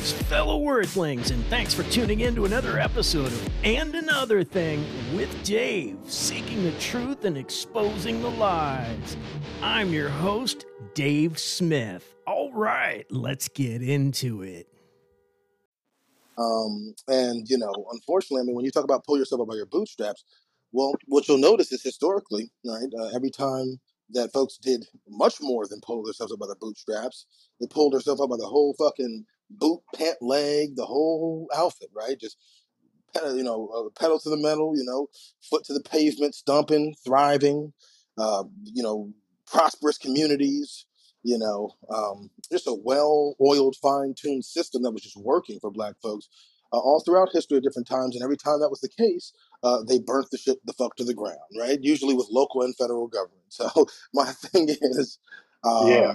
Greetings, fellow Wordlings, and thanks for tuning in to another episode of And Another Thing with Dave, seeking the truth and exposing the lies. I'm your host, Dave Smith. All right, let's get into it. Um, and you know, unfortunately, I mean, when you talk about pull yourself up by your bootstraps, well, what you'll notice is historically, right, uh, every time that folks did much more than pull themselves up by the bootstraps, they pulled themselves up by the whole fucking boot, pant, leg, the whole outfit, right? Just pedal, you know, pedal to the metal, you know, foot to the pavement, stumping, thriving, uh, you know, prosperous communities, you know, um, just a well-oiled, fine-tuned system that was just working for Black folks uh, all throughout history at different times. And every time that was the case, uh, they burnt the shit the fuck to the ground, right? Usually with local and federal government. So my thing is, um, Yeah.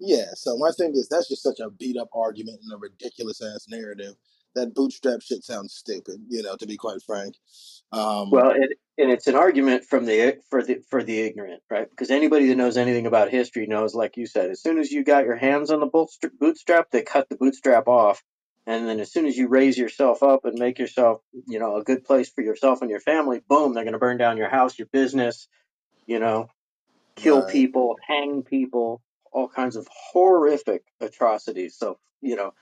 Yeah. So my thing is that's just such a beat up argument and a ridiculous ass narrative. That bootstrap shit sounds stupid, you know, to be quite frank. Um, Well, it, and it's an argument from the for the for the ignorant, right? Because anybody that knows anything about history knows, like you said, as soon as you got your hands on the bootstrap, bootstrap, they cut the bootstrap off, and then as soon as you raise yourself up and make yourself, you know, a good place for yourself and your family, boom, they're going to burn down your house, your business, you know, kill right. people, hang people, all kinds of horrific atrocities. So, you know,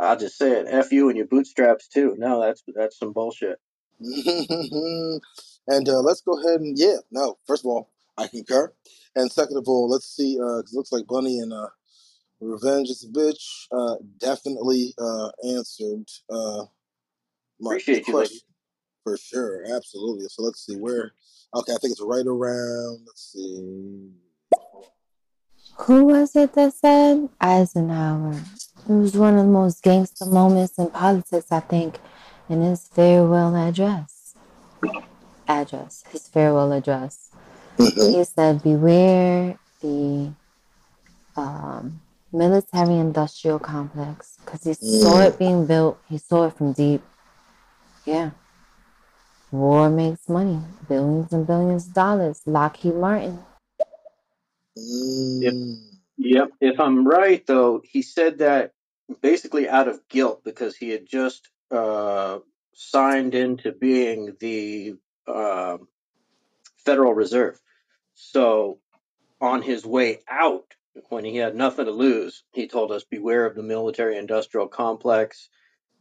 I'll just say it, f you and your bootstraps too. No, that's that's some bullshit. and uh, let's go ahead and yeah, no. First of all, I concur, and second of all, let's see. Uh, 'cause it looks like Bunny and uh, Revenge is a bitch uh, definitely uh, answered uh, my Appreciate you, lady. question for sure, absolutely. So let's see where. Okay, I think it's right around. Let's see. Who was it that said Eisenhower? It was one of the most gangster moments in politics, I think, in his farewell address. Address, his farewell address. Mhm. He said, "Beware the um, military-industrial complex," because he saw Mm. it being built. He saw it from deep. Yeah, war makes money, billions and billions of dollars. Lockheed Martin. If Mm. yep, if I'm right though, he said that basically out of guilt because he had just uh, signed into being the uh, Federal Reserve. So on his way out, when he had nothing to lose, he told us, "Beware of the military-industrial complex.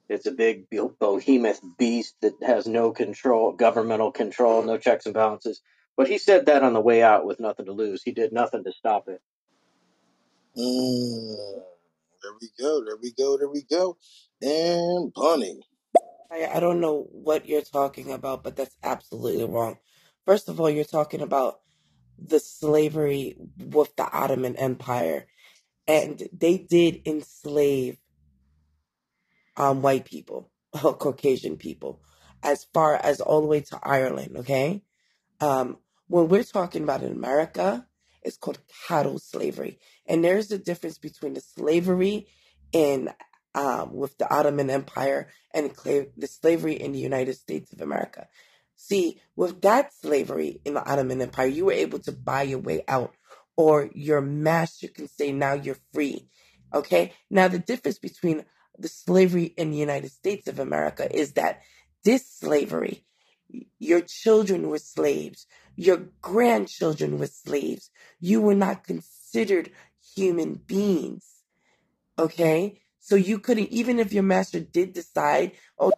It's a big be- behemoth beast that has no control, governmental control, no checks and balances." But he said that on the way out with nothing to lose. He did nothing to stop it. Mm. There we go. There we go. There we go. And Bunny. I, I don't know what you're talking about, but that's absolutely wrong. First of all, you're talking about the slavery with the Ottoman Empire, and they did enslave um, white people, Caucasian people, as far as all the way to Ireland. Okay, um, when we're talking about in America, is called chattel slavery, and there's a difference between the slavery in um, with the Ottoman Empire and the slavery in the United States of America. See, with that slavery in the Ottoman Empire, you were able to buy your way out, or your master can say, "Now you're free." Okay. Now the difference between the slavery in the United States of America is that this slavery your children were slaves. Your grandchildren were slaves. You were not considered human beings. Okay? So you couldn't, even if your master did decide, oh,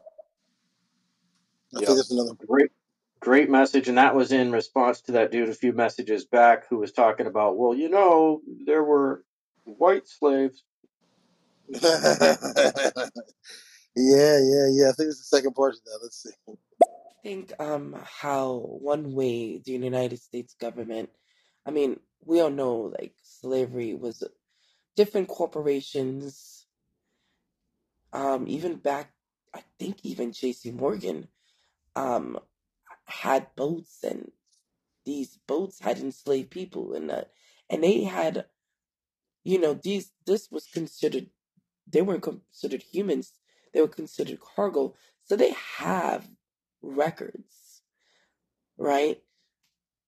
I Yep. think that's another. Great, great message, and that was in response to that dude a few messages back who was talking about, well, you know, there were white slaves. yeah, yeah, yeah. I think it's the second part of that. Let's see. Think um how one way the United States government, I mean, we all know like slavery was different corporations, um, even back, I think even J.P. Morgan, um, had boats and these boats had enslaved people and uh, and they had you know these this was considered they weren't considered humans they were considered cargo so they have records right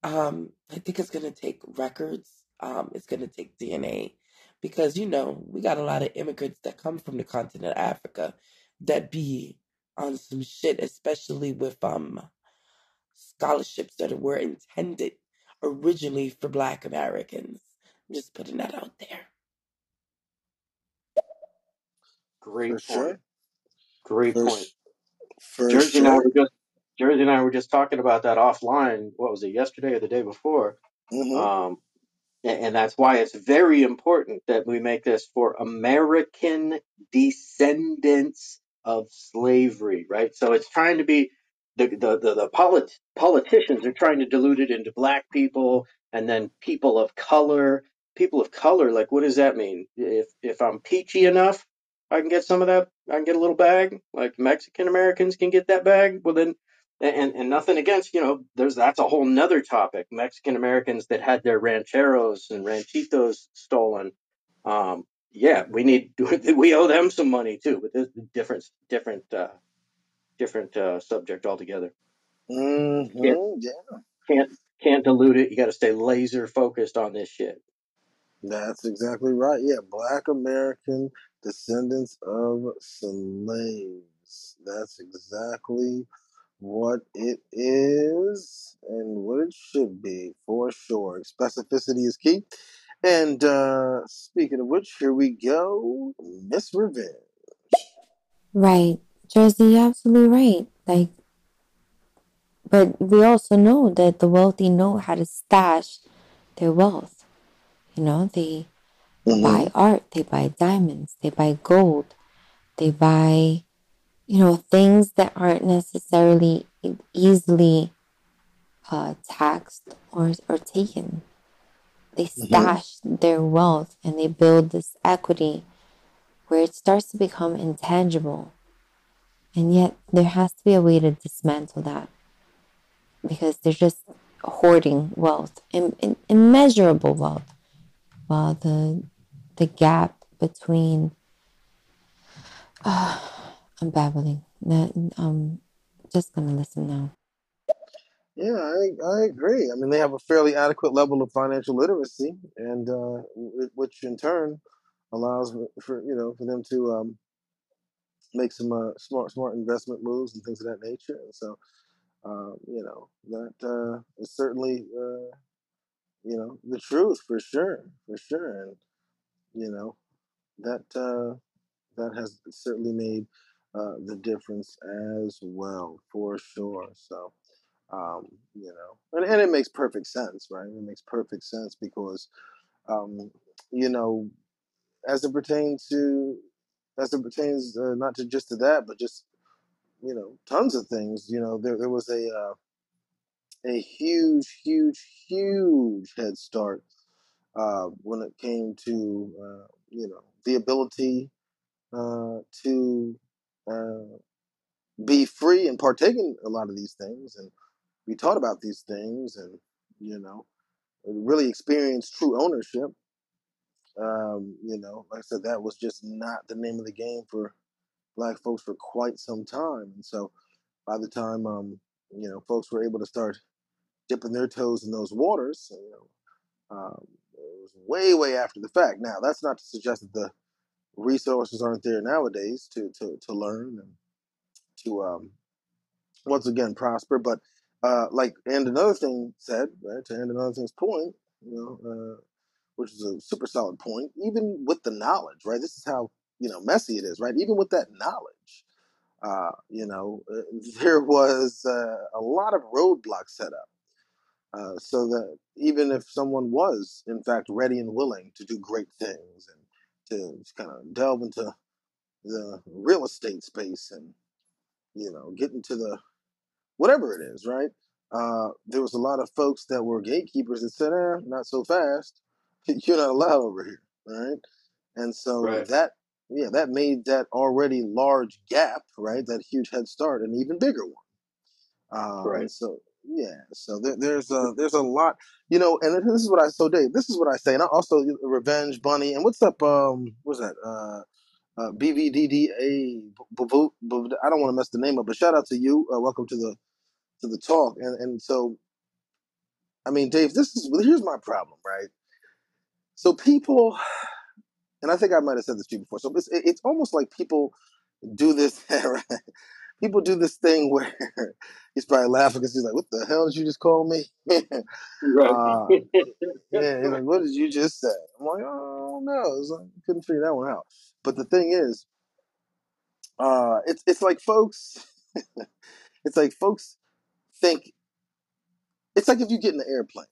um i think it's going to take records um, it's going to take DNA because you know we got a lot of immigrants that come from the continent of Africa that be on some shit, especially with um scholarships that were intended originally for Black Americans. I'm just putting that out there. Great For point. sure. Great For, point. for Jersey and I sure. were just Jersey and I were just talking about that offline. What was it? Yesterday or the day before? hmm Um, and, and that's why it's very important that we make this for American descendants of slavery, right? So it's trying to be the the the, the polit- politicians are trying to dilute it into black people and then people of color. People of color, like what does that mean? If if I'm peachy enough, I can get some of that. I can get a little bag. Like Mexican Americans can get that bag. Well then and and nothing against you know there's that's a whole nother topic. Mexican americans that had their rancheros and ranchitos stolen um yeah we need we owe them some money too but this is a different different uh different uh subject altogether. Hmm can't Yeah, can't can't dilute it. You got to stay laser focused on this shit. That's exactly right. Yeah, Black American descendants of slaves. That's exactly what it is and what it should be for sure. Specificity is key. And uh speaking of which, here we go, Miss Revenge. Right. Jersey, you're absolutely right. Like, but we also know that the wealthy know how to stash their wealth. You know, they hmm buy art, they buy diamonds, they buy gold, they buy, you know, things that aren't necessarily easily uh, taxed or, or taken. They hmm stash their wealth and they build this equity where it starts to become intangible. And yet there has to be a way to dismantle that because they're just hoarding wealth, im- im- immeasurable wealth, while the the gap between I'm babbling. I'm just gonna listen now. Yeah, I, I agree. I mean, they have a fairly adequate level of financial literacy, and uh, which in turn allows for you know for them to um, make some uh, smart smart investment moves and things of that nature. And so, um, you know, that uh, is certainly uh, you know the truth for sure, for sure. And you know that uh, that has certainly made uh, the difference as well, for sure. So. Um, you know, and, and it makes perfect sense, right? It makes perfect sense because, um, you know, as it pertains to, as it pertains uh, not to just to that, but just you know, tons of things. You know, there there was a uh, a huge, huge, huge head start uh, when it came to uh, you know the ability uh, to uh, be free and partake in a lot of these things, and be taught about these things, and you know, really experience true ownership. Um, you know, like I said, that was just not the name of the game for black folks for quite some time, and so by the time um, you know folks were able to start dipping their toes in those waters, you know, um, it was way way after the fact. Now that's not to suggest that the resources aren't there nowadays to to to learn and to um, once again prosper, but uh, like and another thing said right to end another thing's point, you know. Uh, which is a super solid point, even with the knowledge, right? This is how, you know, messy it is, right? Even with that knowledge, uh, you know, uh, there was uh, a lot of roadblocks set up uh, so that even if someone was, in fact, ready and willing to do great things and to kind of delve into the real estate space and, you know, get into the whatever it is, right? Uh, there was a lot of folks that were gatekeepers that said, eh, not so fast. You're not allowed over here, right? And so right that, yeah, that made that already large gap, right? That huge head start, an even bigger one. Uh, right and so, yeah, so there, there's a there's a lot, you know, and this is what I so Dave, this is what I say, and I also Revenge Bunny, and what's up? Um, what's that? Uh, uh, BVDDA. I don't want to mess the name up, but shout out to you. Uh, welcome to the to the talk. And and so, I mean, Dave, this is here's my problem, right? So people, and I think I might have said this to you before. So it's it's almost like people do this. people do this thing where he's probably laughing because he's like, "What the hell did you just call me?" Uh, yeah, he's like, "What did you just say?" I'm like, "Oh no, like, couldn't figure that one out." But the thing is, uh, it's it's like folks, it's like folks think it's like if you get in the airplane,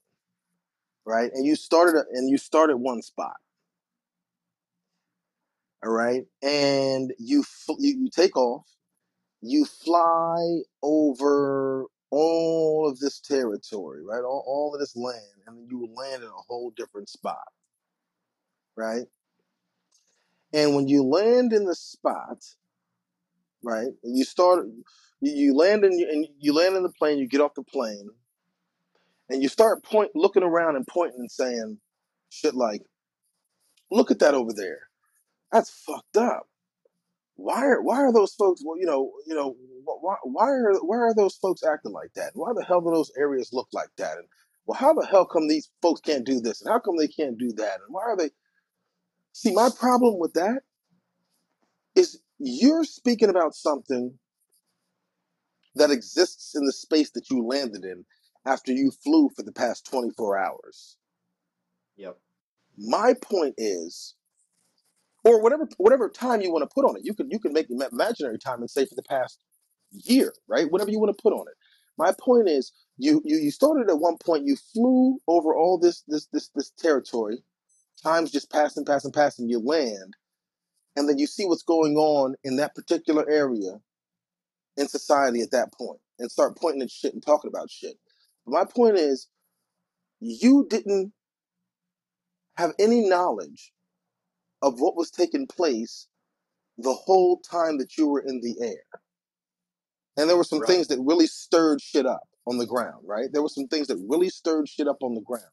right, and you started a, and you start at one spot, all right, and you you, you take off, you fly over all of this territory, right, all, all of this land, and then you land in a whole different spot, right, and when you land in the spot, right, and you start, you, land in and you land in the plane, you get off the plane, and you start point looking around and pointing and saying shit like, "Look at that over there." That's fucked up. Why are why are those folks? Well, you know, you know, why why are why are those folks acting like that? Why the hell do those areas look like that? And well, how the hell come these folks can't do this? And how come they can't do that? And why are they? See, my problem with that is you're speaking about something that exists in the space that you landed in after you flew for the past 24 hours. Yep. My point is, or whatever whatever time you want to put on it, you can you can make imaginary time and say for the past year, right? Whatever you want to put on it. My point is, you you you started at one point, you flew over all this this this this territory, time's just passing, passing, passing. You land, and then you see what's going on in that particular area in society at that point, and start pointing at shit and talking about shit. My point is, you didn't have any knowledge of what was taking place the whole time that you were in the air. And there were some Right. things that really stirred shit up on the ground, right? There were some things that really stirred shit up on the ground.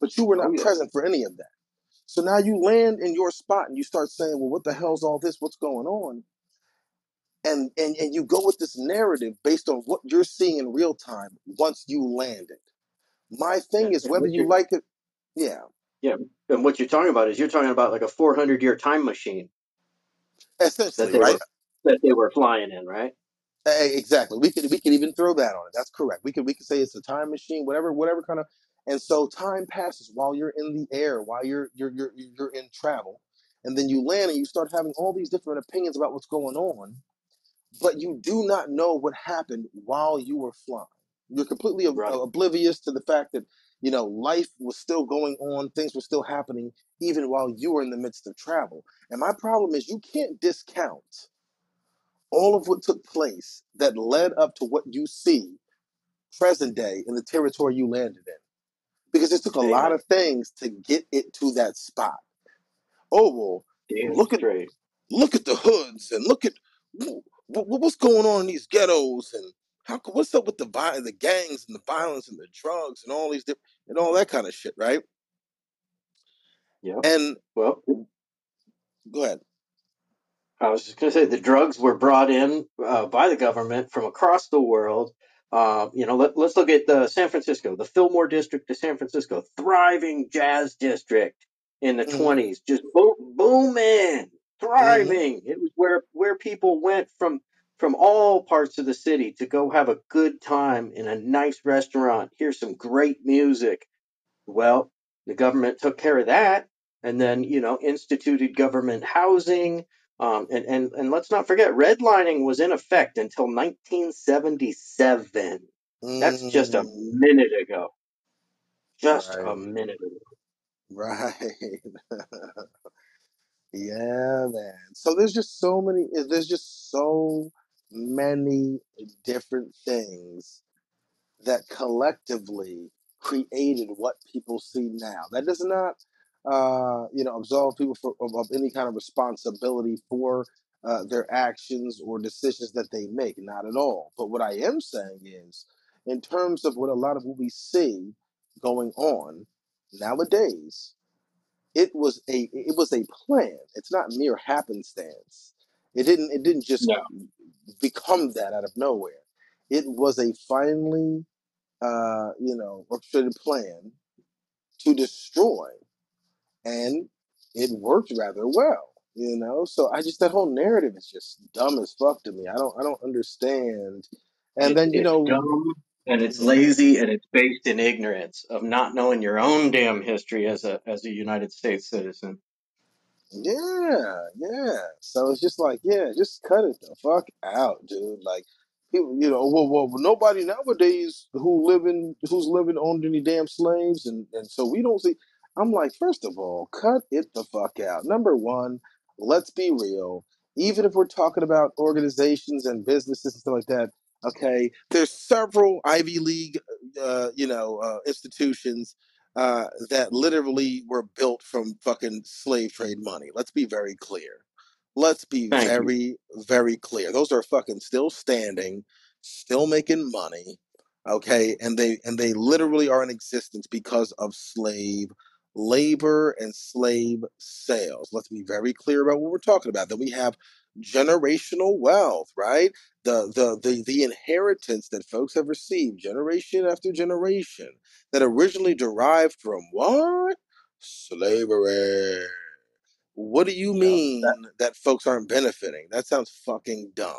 But you were Oh not yeah. present for any of that. So now you land in your spot and you start saying, Well, what the hell's all this? What's going on? And and, and you go with this narrative based on what you're seeing in real time once you landed. My thing is whether you like it, yeah, yeah, and what you're talking about is you're talking about like a 400 year time machine that essentially, they right? were that they were flying in, right? Eh, Exactly. We could we could even throw that on it. That's correct. We could we could say it's a time machine, whatever whatever kind of. And so time passes while you're in the air, while you're you're you're you're in travel, and then you land and you start having all these different opinions about what's going on, but you do not know what happened while you were flying. You're completely ob- Right. oblivious to the fact that you know life was still going on, things were still happening even while you were in the midst of travel. And my problem is you can't discount all of what took place that led up to what you see present day in the territory you landed in. Because it took a lot of things to get it to that spot. Oh well, Damn look at look at the hoods and look at wh- wh- what's going on in these ghettos and how co- what's up with the vi- the gangs and the violence and the drugs and all these different and all that kind of shit, right? Yeah. And Well, go ahead. I was just going to say the drugs were brought in uh, by the government from across the world. Uh, you know, let, let's look at the San Francisco, the Fillmore district of San Francisco, thriving jazz district in the hmm 20s, just bo- booming, hmm thriving. It was where where people went from from all parts of the city to go have a good time in a nice restaurant, hear some great music. Well, the government took care of that and then, you know, instituted government housing. Um, and, and, and let's not forget, redlining was in effect until 1977. That's just a mm minute ago. Just a minute ago. Right. Yeah, man. So there's just so many, there's just so many different things that collectively created what people see now. That does not, uh, you know, absolve people for, of, of any kind of responsibility for uh, their actions or decisions that they make. Not at all. But what I am saying is, in terms of what a lot of what we see going on nowadays, it was a it was a plan. It's not mere happenstance. It didn't it didn't just No. become that out of nowhere. It was a finely uh, you know orchestrated plan to destroy and it worked rather well. You know, so I just that whole narrative is just dumb as fuck to me. I don't I don't understand. And It, then you know, dumb and it's lazy and it's based in ignorance of not knowing your own damn history as a as a United States citizen. Yeah, yeah. So it's just like, yeah, just cut it the fuck out, dude. Like people, you know, well, well, nobody nowadays who living who's living owned any damn slaves, and and so we don't see. I'm like, first of all, cut it the fuck out. Number one, let's be real. Even if we're talking about organizations and businesses and stuff like that, okay, there's several Ivy League, uh, you know, uh, institutions uh, that literally were built from fucking slave trade money. Let's be very clear. Let's be Thank you. very, very clear. Those are fucking still standing, still making money. Okay, and they and they literally are in existence because of slave labor and slave sales. Let's be very clear about what we're talking about. Then we have generational wealth, right? The the the the inheritance that folks have received generation after generation that originally derived from what? Slavery. What do you Yeah. That, mean that folks aren't benefiting? That sounds fucking dumb.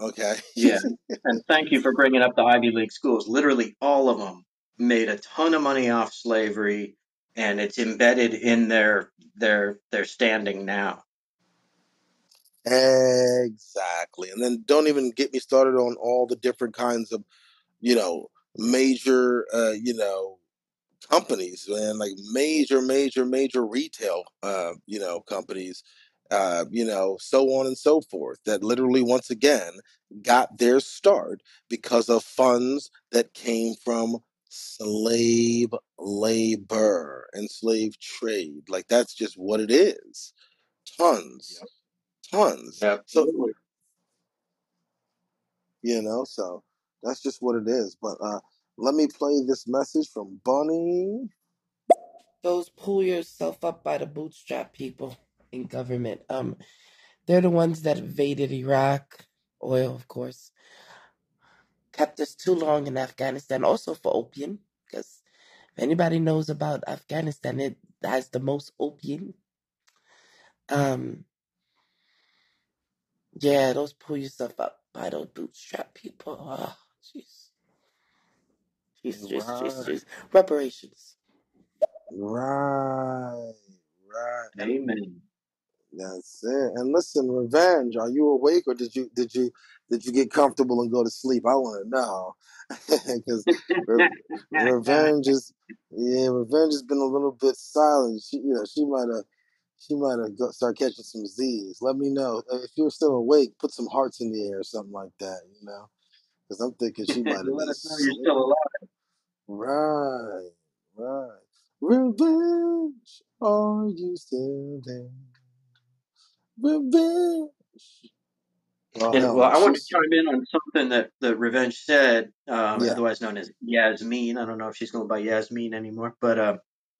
Okay. yeah. And thank you for bringing up the Ivy League schools. Literally all of them made a ton of money off slavery and it's embedded in their their their standing now. exactly. And then don't even get me started on all the different kinds of, you know, major, uh, you know, companies, man, like major, major, major retail, uh, you know, companies, uh, you know, so on and so forth, that literally, once again, got their start because of funds that came from slave labor and slave trade. Like that's just what it is. Tons, Yep. tons. So Absolutely. you know, so that's just what it is. But uh, let me play this message from Bunny. Those pull yourself up by the bootstrap people in government. Um, they're the ones that invaded Iraq, oil, of course, kept us too long in Afghanistan, also for opium, because if anybody knows about Afghanistan, it has the most opium. Um, yeah, those pull yourself up by those bootstrap people. Oh, jeez, jeez, jeez, jeez, Right, jeez. Reparations. right, right. And Amen. That's it. And listen, revenge. Are you awake or did you did you did you get comfortable and go to sleep? I want to know because re- revenge is yeah, revenge has been a little bit silent. She you know she might have she might have got, start catching some Z's. Let me know Uh, if you're still awake. Put some hearts in the air or something like that. You know, because I'm thinking she might have Let us know you're still alive. Right, right. Revenge, are you still? Revenge. Oh And well, I want to chime in on something that the Revenge said, um, yeah. otherwise known as Yasmin. I don't know if she's going by Yasmin anymore, but uh,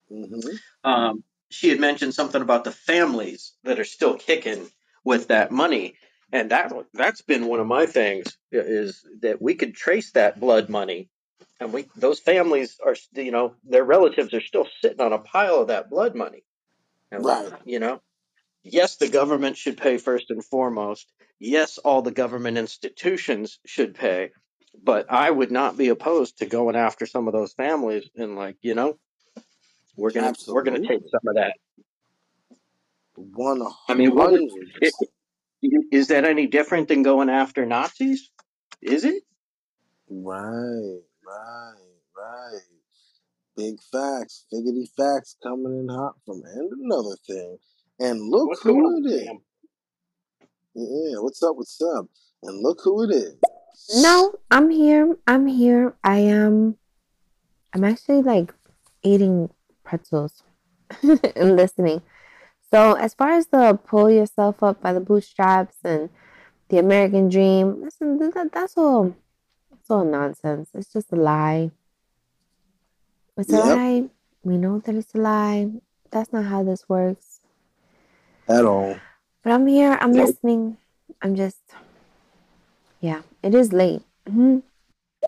hmm um, she had mentioned something about the families that are still kicking with that money, and that that's been one of my things is that we could trace that blood money, and we those families are you know their relatives are still sitting on a pile of that blood money, and Right. you know yes, the government should pay first and foremost. Yes, all the government institutions should pay, but I would not be opposed to going after some of those families and like you know we're gonna we're gonna take some of that. One I mean, what would, is that any different than going after Nazis? Is it? Right, right, right. Big facts, figgity facts coming in hot from and another thing. And look What's who on, it is. Sam? Yeah, what's up, what's up? And look who it is. No, I'm here. I'm here. I am. I'm actually like eating pretzels and listening. So, as far as the pull yourself up by the bootstraps and the American dream, listen, that, that's all. It's all nonsense. It's just a lie. It's a Yep, lie. We know that it's a lie. That's not how this works. At all. But I'm here. I'm Nope. listening. I'm just, yeah. It is late. hmm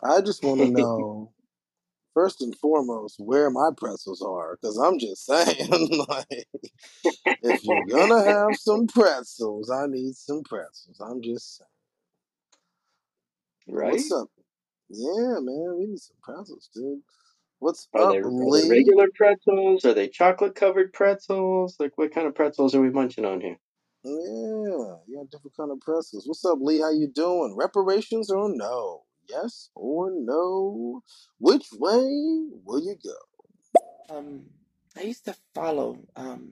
I just want to know first and foremost, where my pretzels are, because I'm just saying, like, if you're gonna have some pretzels, I need some pretzels. I'm just saying. Right? What's up? Yeah, man, we need some pretzels, dude. What's Are up, they, are they Lee? regular pretzels? Are they chocolate covered pretzels? Like what kind of pretzels are we munching on here? Yeah, you got different kind of pretzels. What's up, Lee? How you doing? Reparations or no? Yes or no? Which way will you go? Um, I used to follow um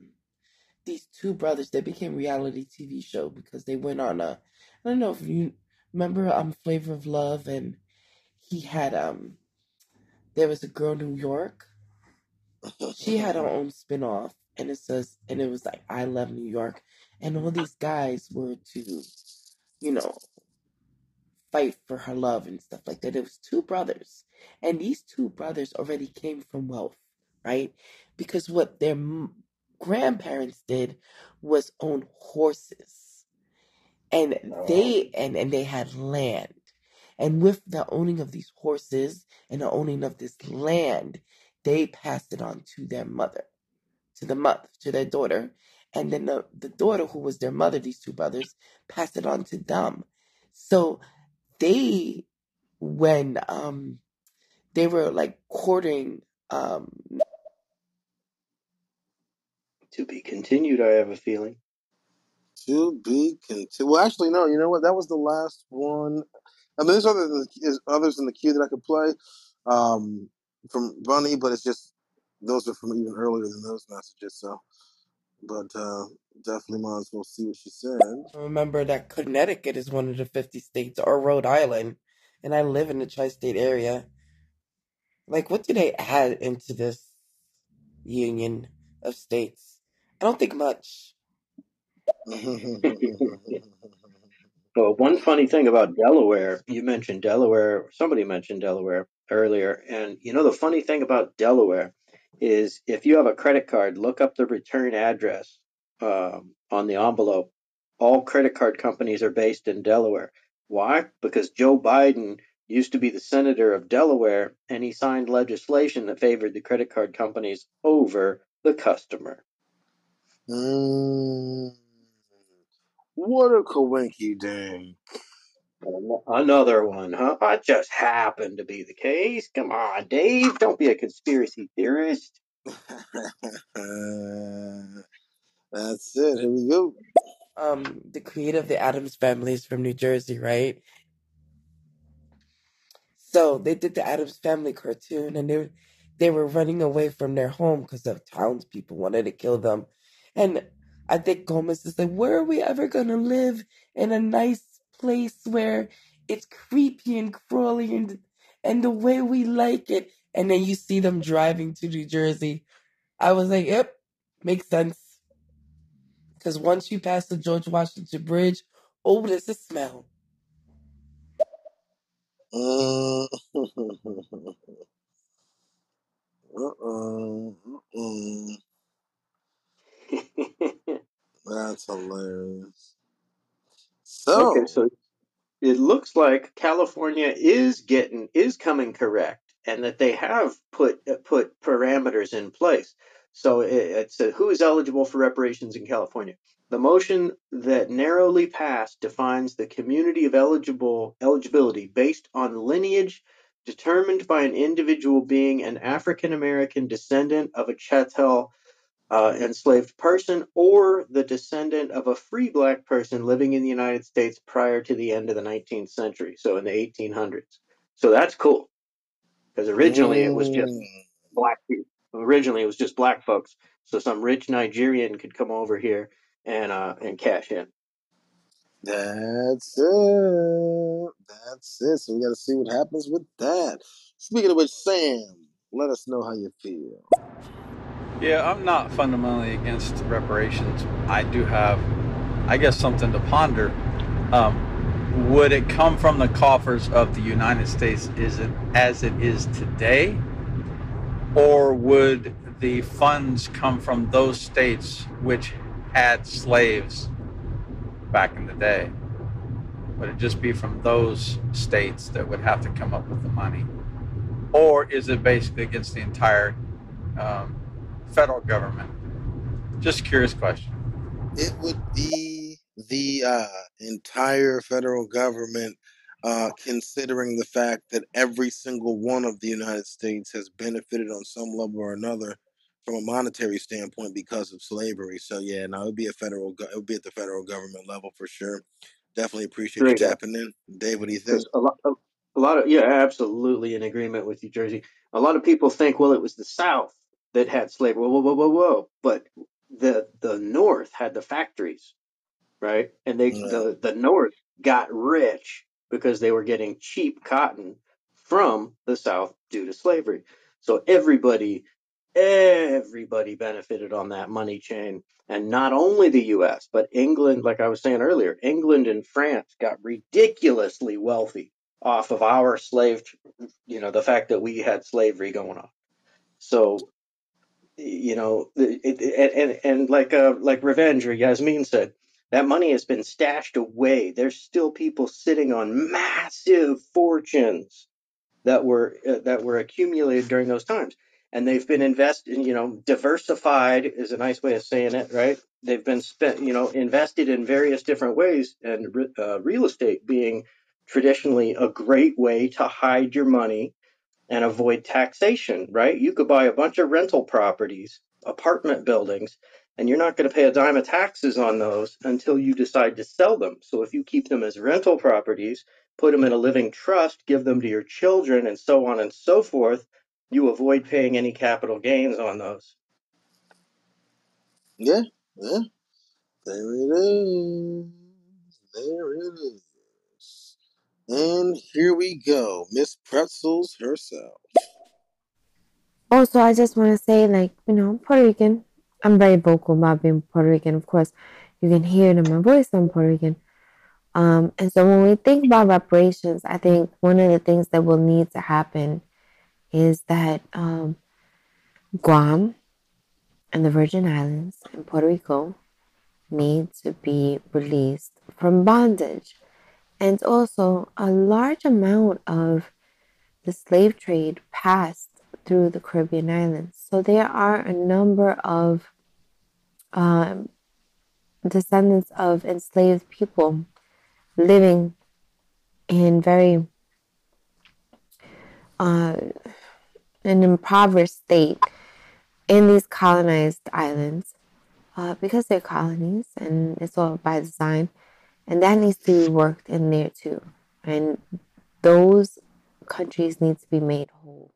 these two brothers. They became reality TV show because they went on a. I don't know if you remember um Flavor of Love, and he had um there was a girl in New York. She had her own spinoff, and it says and it was like I love New York, and all these guys were to, you know, fight for her love and stuff like that. It was two brothers, and these two brothers already came from wealth, right? Because what their grandparents did was own horses, and they and and they had land, and with the owning of these horses and the owning of this land, they passed it on to their mother, to the mother, to their daughter, and then the, the daughter who was their mother, these two brothers, passed it on to them. So they when um they were like courting um To be continued, I have a feeling. To be continued. Well, actually, no. You know what? That was the last one. I mean, there's other there's others in the queue that I could play um, from Bunny, but it's just those are from even earlier than those messages. So, but uh, definitely might as well see what she said. remember that Connecticut is one of the 50 states or Rhode Island and I live in the tri-state area. Like what do they add into this union of states? I don't think much. Well, one funny thing about Delaware, you mentioned Delaware, somebody mentioned Delaware earlier, and you know the funny thing about Delaware is if you have a credit card, look up the return address um, on the envelope. All credit card companies are based in Delaware. Why? Because Joe Biden used to be the senator of Delaware, and he signed legislation that favored the credit card companies over the customer. Mm, what a coinky dang. Another one, huh? That just happened to be the case. Come on, Dave. Don't be a conspiracy theorist. That's it. Here we go. Um the creator of the Addams family is from New Jersey, right? So they did the Addams Family cartoon, and they were, they were running away from their home because the townspeople wanted to kill them. And I think Gomez is like, "Where are we ever gonna live in a nice place where it's creepy and crawly and and the way we like it?" And then you see them driving to New Jersey. I was like, "Yep, makes sense." Because once you pass the George Washington Bridge, oh, there's a smell. Mm. Uh-oh. Mm-mm. That's hilarious. So, okay, so it looks like California is getting is coming correct, and that they have put put parameters in place. So it, it's who is eligible for reparations in California. The motion that narrowly passed defines the community of eligible eligibility based on lineage determined by an individual being an African American descendant of a chattel uh, enslaved person or the descendant of a free black person living in the United States prior to the end of the 19th century, so in the 1800s. So that's cool because originally it was just mm, black people. Originally it was just black folks, so some rich Nigerian could come over here and uh, and cash in. that's it. That's it. So we got to see what happens with that. Speaking of which, Sam, let us know how you feel. Yeah, I'm not fundamentally against reparations. I do have, I guess, something to ponder. Um, would it come from the coffers of the United States is it as it is today? Or would the funds come from those states which had slaves back in the day? Would it just be from those states that would have to come up with the money? or is it basically against the entire um, federal government? Just curious question. It would be the uh, entire federal government, uh, considering the fact that every single one of the United States has benefited on some level or another from a monetary standpoint because of slavery. So yeah, no, it would be a federal. Go- it would be at the federal government level for sure. Definitely appreciate you Great, tapping in, Dave. What do you think? a lot, a, a lot of yeah, absolutely in agreement with you, Jersey. A lot of people think, well, it was the South that had slavery. Whoa, whoa, whoa, whoa, whoa! But the the North had the factories, right? And they the the North got rich because they were getting cheap cotton from the South due to slavery. So everybody everybody benefited on that money chain. And not only the US, but England, like I was saying earlier, England and France got ridiculously wealthy off of our slave, you know, the fact that we had slavery going on. So, you know, it, it, and, and like uh, like Revenge or Yasmin said, that money has been stashed away. There's still people sitting on massive fortunes that were uh, that were accumulated during those times and they've been invested you know diversified is a nice way of saying it right they've been spent you know invested in various different ways and uh, real estate being traditionally a great way to hide your money and avoid taxation, right? You could buy a bunch of rental properties, apartment buildings, and you're not going to pay a dime of taxes on those until you decide to sell them. So if you keep them as rental properties, put them in a living trust, give them to your children, and so on and so forth, you avoid paying any capital gains on those. Yeah, yeah. There it is. There it is. And here we go, Miss Pretzels herself. Also, I just want to say, like, you know, Puerto Rican. I'm very vocal about being Puerto Rican. Of course, you can hear it in my voice. I'm Puerto Rican. Um, and so when we think about reparations, I think one of the things that will need to happen is that um, Guam and the Virgin Islands and Puerto Rico need to be released from bondage. And also, a large amount of the slave trade passed through the Caribbean islands. So there are a number of um, descendants of enslaved people living in very uh, an impoverished state in these colonized islands uh, because they're colonies and it's all by design. And that needs to be worked in there too. And those countries need to be made whole.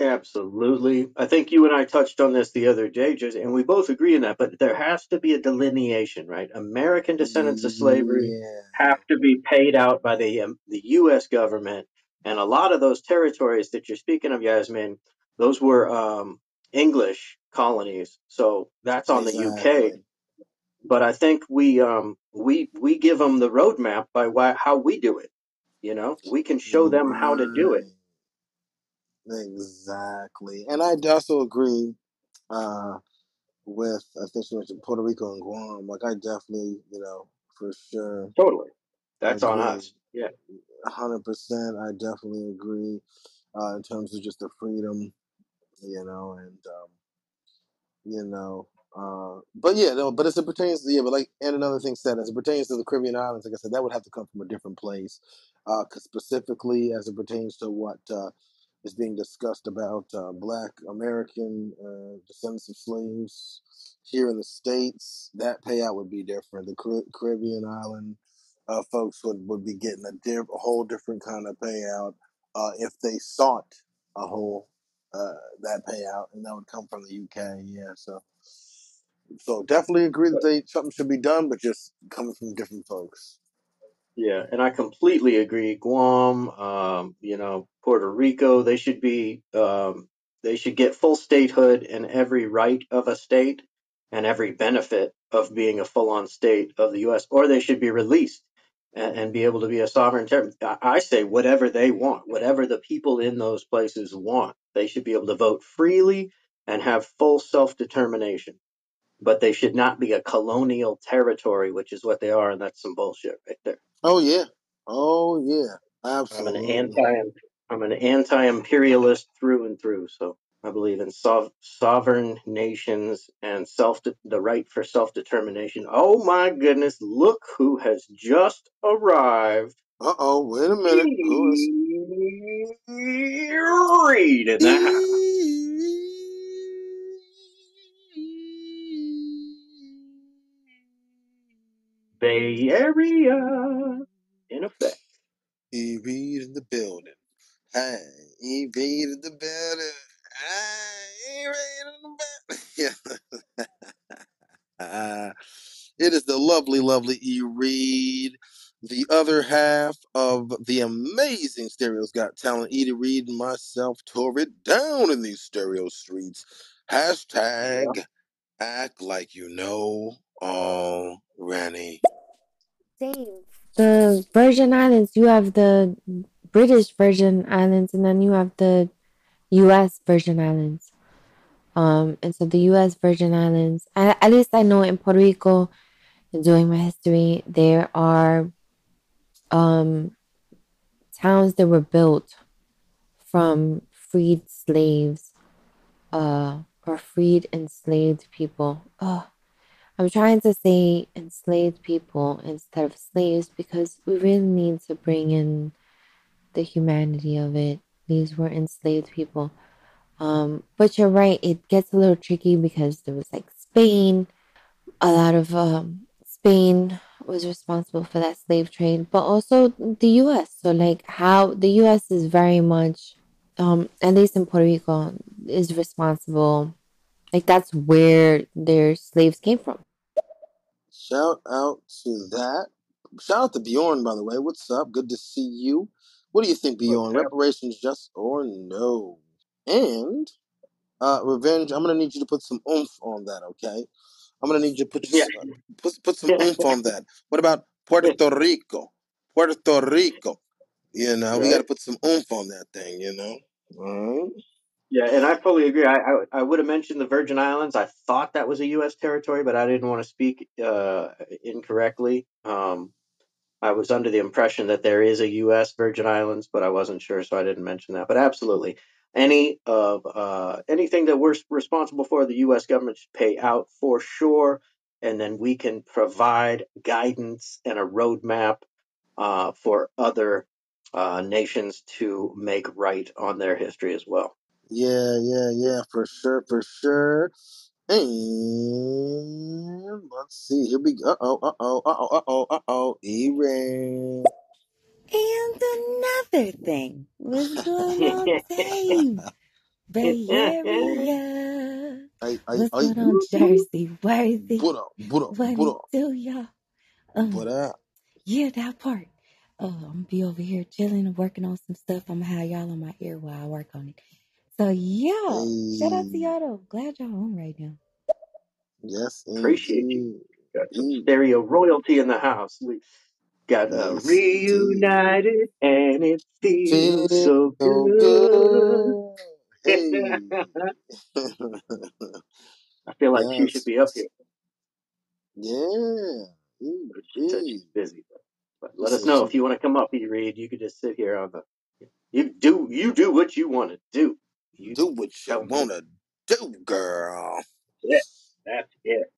Absolutely. I think you and I touched on this the other day, just, and we both agree on that, but there has to be a delineation, right? American descendants of slavery Yeah. have to be paid out by the um, the U.S. government, and a lot of those territories that you're speaking of, Yasmin, those were um, English colonies, so that's on the UK. But I think we um, we we give them the roadmap by why, how we do it. You know, we can show them how to do it. Exactly. And I also agree uh, with, I think she mentioned Puerto Rico and Guam. Like, I definitely, you know, for sure Totally, that's on us. Yeah. Hundred percent. I definitely agree uh, in terms of just the freedom, you know, and um, you know, uh, but yeah, no, but as it pertains to yeah, but like and another thing said as it pertains to the Caribbean islands, like I said, that would have to come from a different place, uh, specifically as it pertains to what uh, is being discussed about uh, Black American uh, descendants of slaves here in the states. That payout would be different. The Car- Caribbean island uh, folks would, would be getting a, diff- a whole different kind of payout if they sought a whole that payout, and that would come from the UK. Yeah, so so definitely agree that they something should be done, but just coming from different folks. Yeah, and I completely agree. Guam, um, you know, Puerto Rico, they should be, um, they should get full statehood and every right of a state and every benefit of being a full-on state of the U.S., or they should be released and, and be able to be a sovereign territory. I I say whatever they want, whatever the people in those places want, they should be able to vote freely and have full self-determination. But they should not be a colonial territory, which is what they are, and that's some bullshit right there. Oh yeah, oh yeah, absolutely. I'm an anti I'm an anti-imperialist through and through. So I believe in sov- sovereign nations and self the right for self-determination. Oh my goodness! Look who has just arrived. Uh oh, wait a minute. Who is Read in the house. Bay Area, in effect. E Reed in the building. Hey, E Reed in the building. Hey, E Reed in the building. Yeah. it is the lovely, lovely E Reed, the other half of the amazing Stereo's Got Talent. Edie Reed and myself tore it down in these stereo streets. Hashtag act like you know already. Dave, the Virgin Islands, you have the British Virgin Islands, and then you have the U.S. Virgin Islands. Um, and so the U.S. Virgin Islands, at, at least I know in Puerto Rico, doing my history, there are um, towns that were built from freed slaves, uh, or freed enslaved people. Oh, I'm trying to say enslaved people instead of slaves because we really need to bring in the humanity of it. These were enslaved people. Um, but you're right, it gets a little tricky because there was like Spain, a lot of um, Spain was responsible for that slave trade, but also the US. So, like, how the US is very much, um, at least in Puerto Rico, is responsible. Like, that's where their slaves came from. Shout out to that. Shout out to Bjorn, by the way. What's up? Good to see you. What do you think, Bjorn? up? Reparations, just or no? And uh, revenge. I'm gonna need you to put some oomph on that, okay? I'm gonna need you to put Yeah. uh, put put some oomph on that. What about Puerto Rico? Puerto Rico. You know, we got to put some oomph on that thing. You know. All right. Yeah, and I fully agree. I, I I would have mentioned the Virgin Islands. I thought that was a U.S. territory, but I didn't want to speak uh, incorrectly. Um, I was under the impression that there is a U.S. Virgin Islands, but I wasn't sure, so I didn't mention that. But absolutely, any of uh, anything that we're responsible for, the U.S. government should pay out for sure, and then we can provide guidance and a roadmap uh, for other uh, nations to make right on their history as well. Yeah, yeah, yeah, for sure, for sure. And let's see. Here we go. Uh oh, uh oh, uh oh, uh oh, uh oh. Iran. And another thing. What's going on, Dave? Bay Area. I, I, What's I. going on, Jersey? Worthy? What up? What up? What What up? do, y'all? Um, What up? yeah, that part. Oh, I'm gonna be over here chilling and working on some stuff. I'm gonna have y'all on my ear while I work on it. So yeah, shout out to Hey, y'all though. Glad y'all home right now. yes, Appreciate you. Got some stereo royalty in the house. We got Yes, indeed. reunited, and it feels Feel so so good. good. Hey. I feel like she should be up here, Yeah. but she said she's busy. But, but let us know if you want to come up, E. Reed. You could just sit here on the. You do you do what you want to do. You do what you wanna do, girl. Yeah, that's it.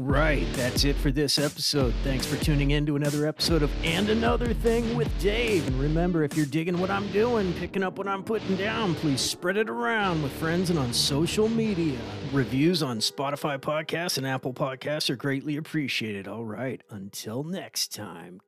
Right, that's it for this episode. Thanks for tuning in to another episode of And Another Thing with Dave. And remember, if you're digging what I'm doing, picking up what I'm putting down, please spread it around with friends and on social media. Reviews on Spotify podcasts and Apple podcasts are greatly appreciated. All right, until next time,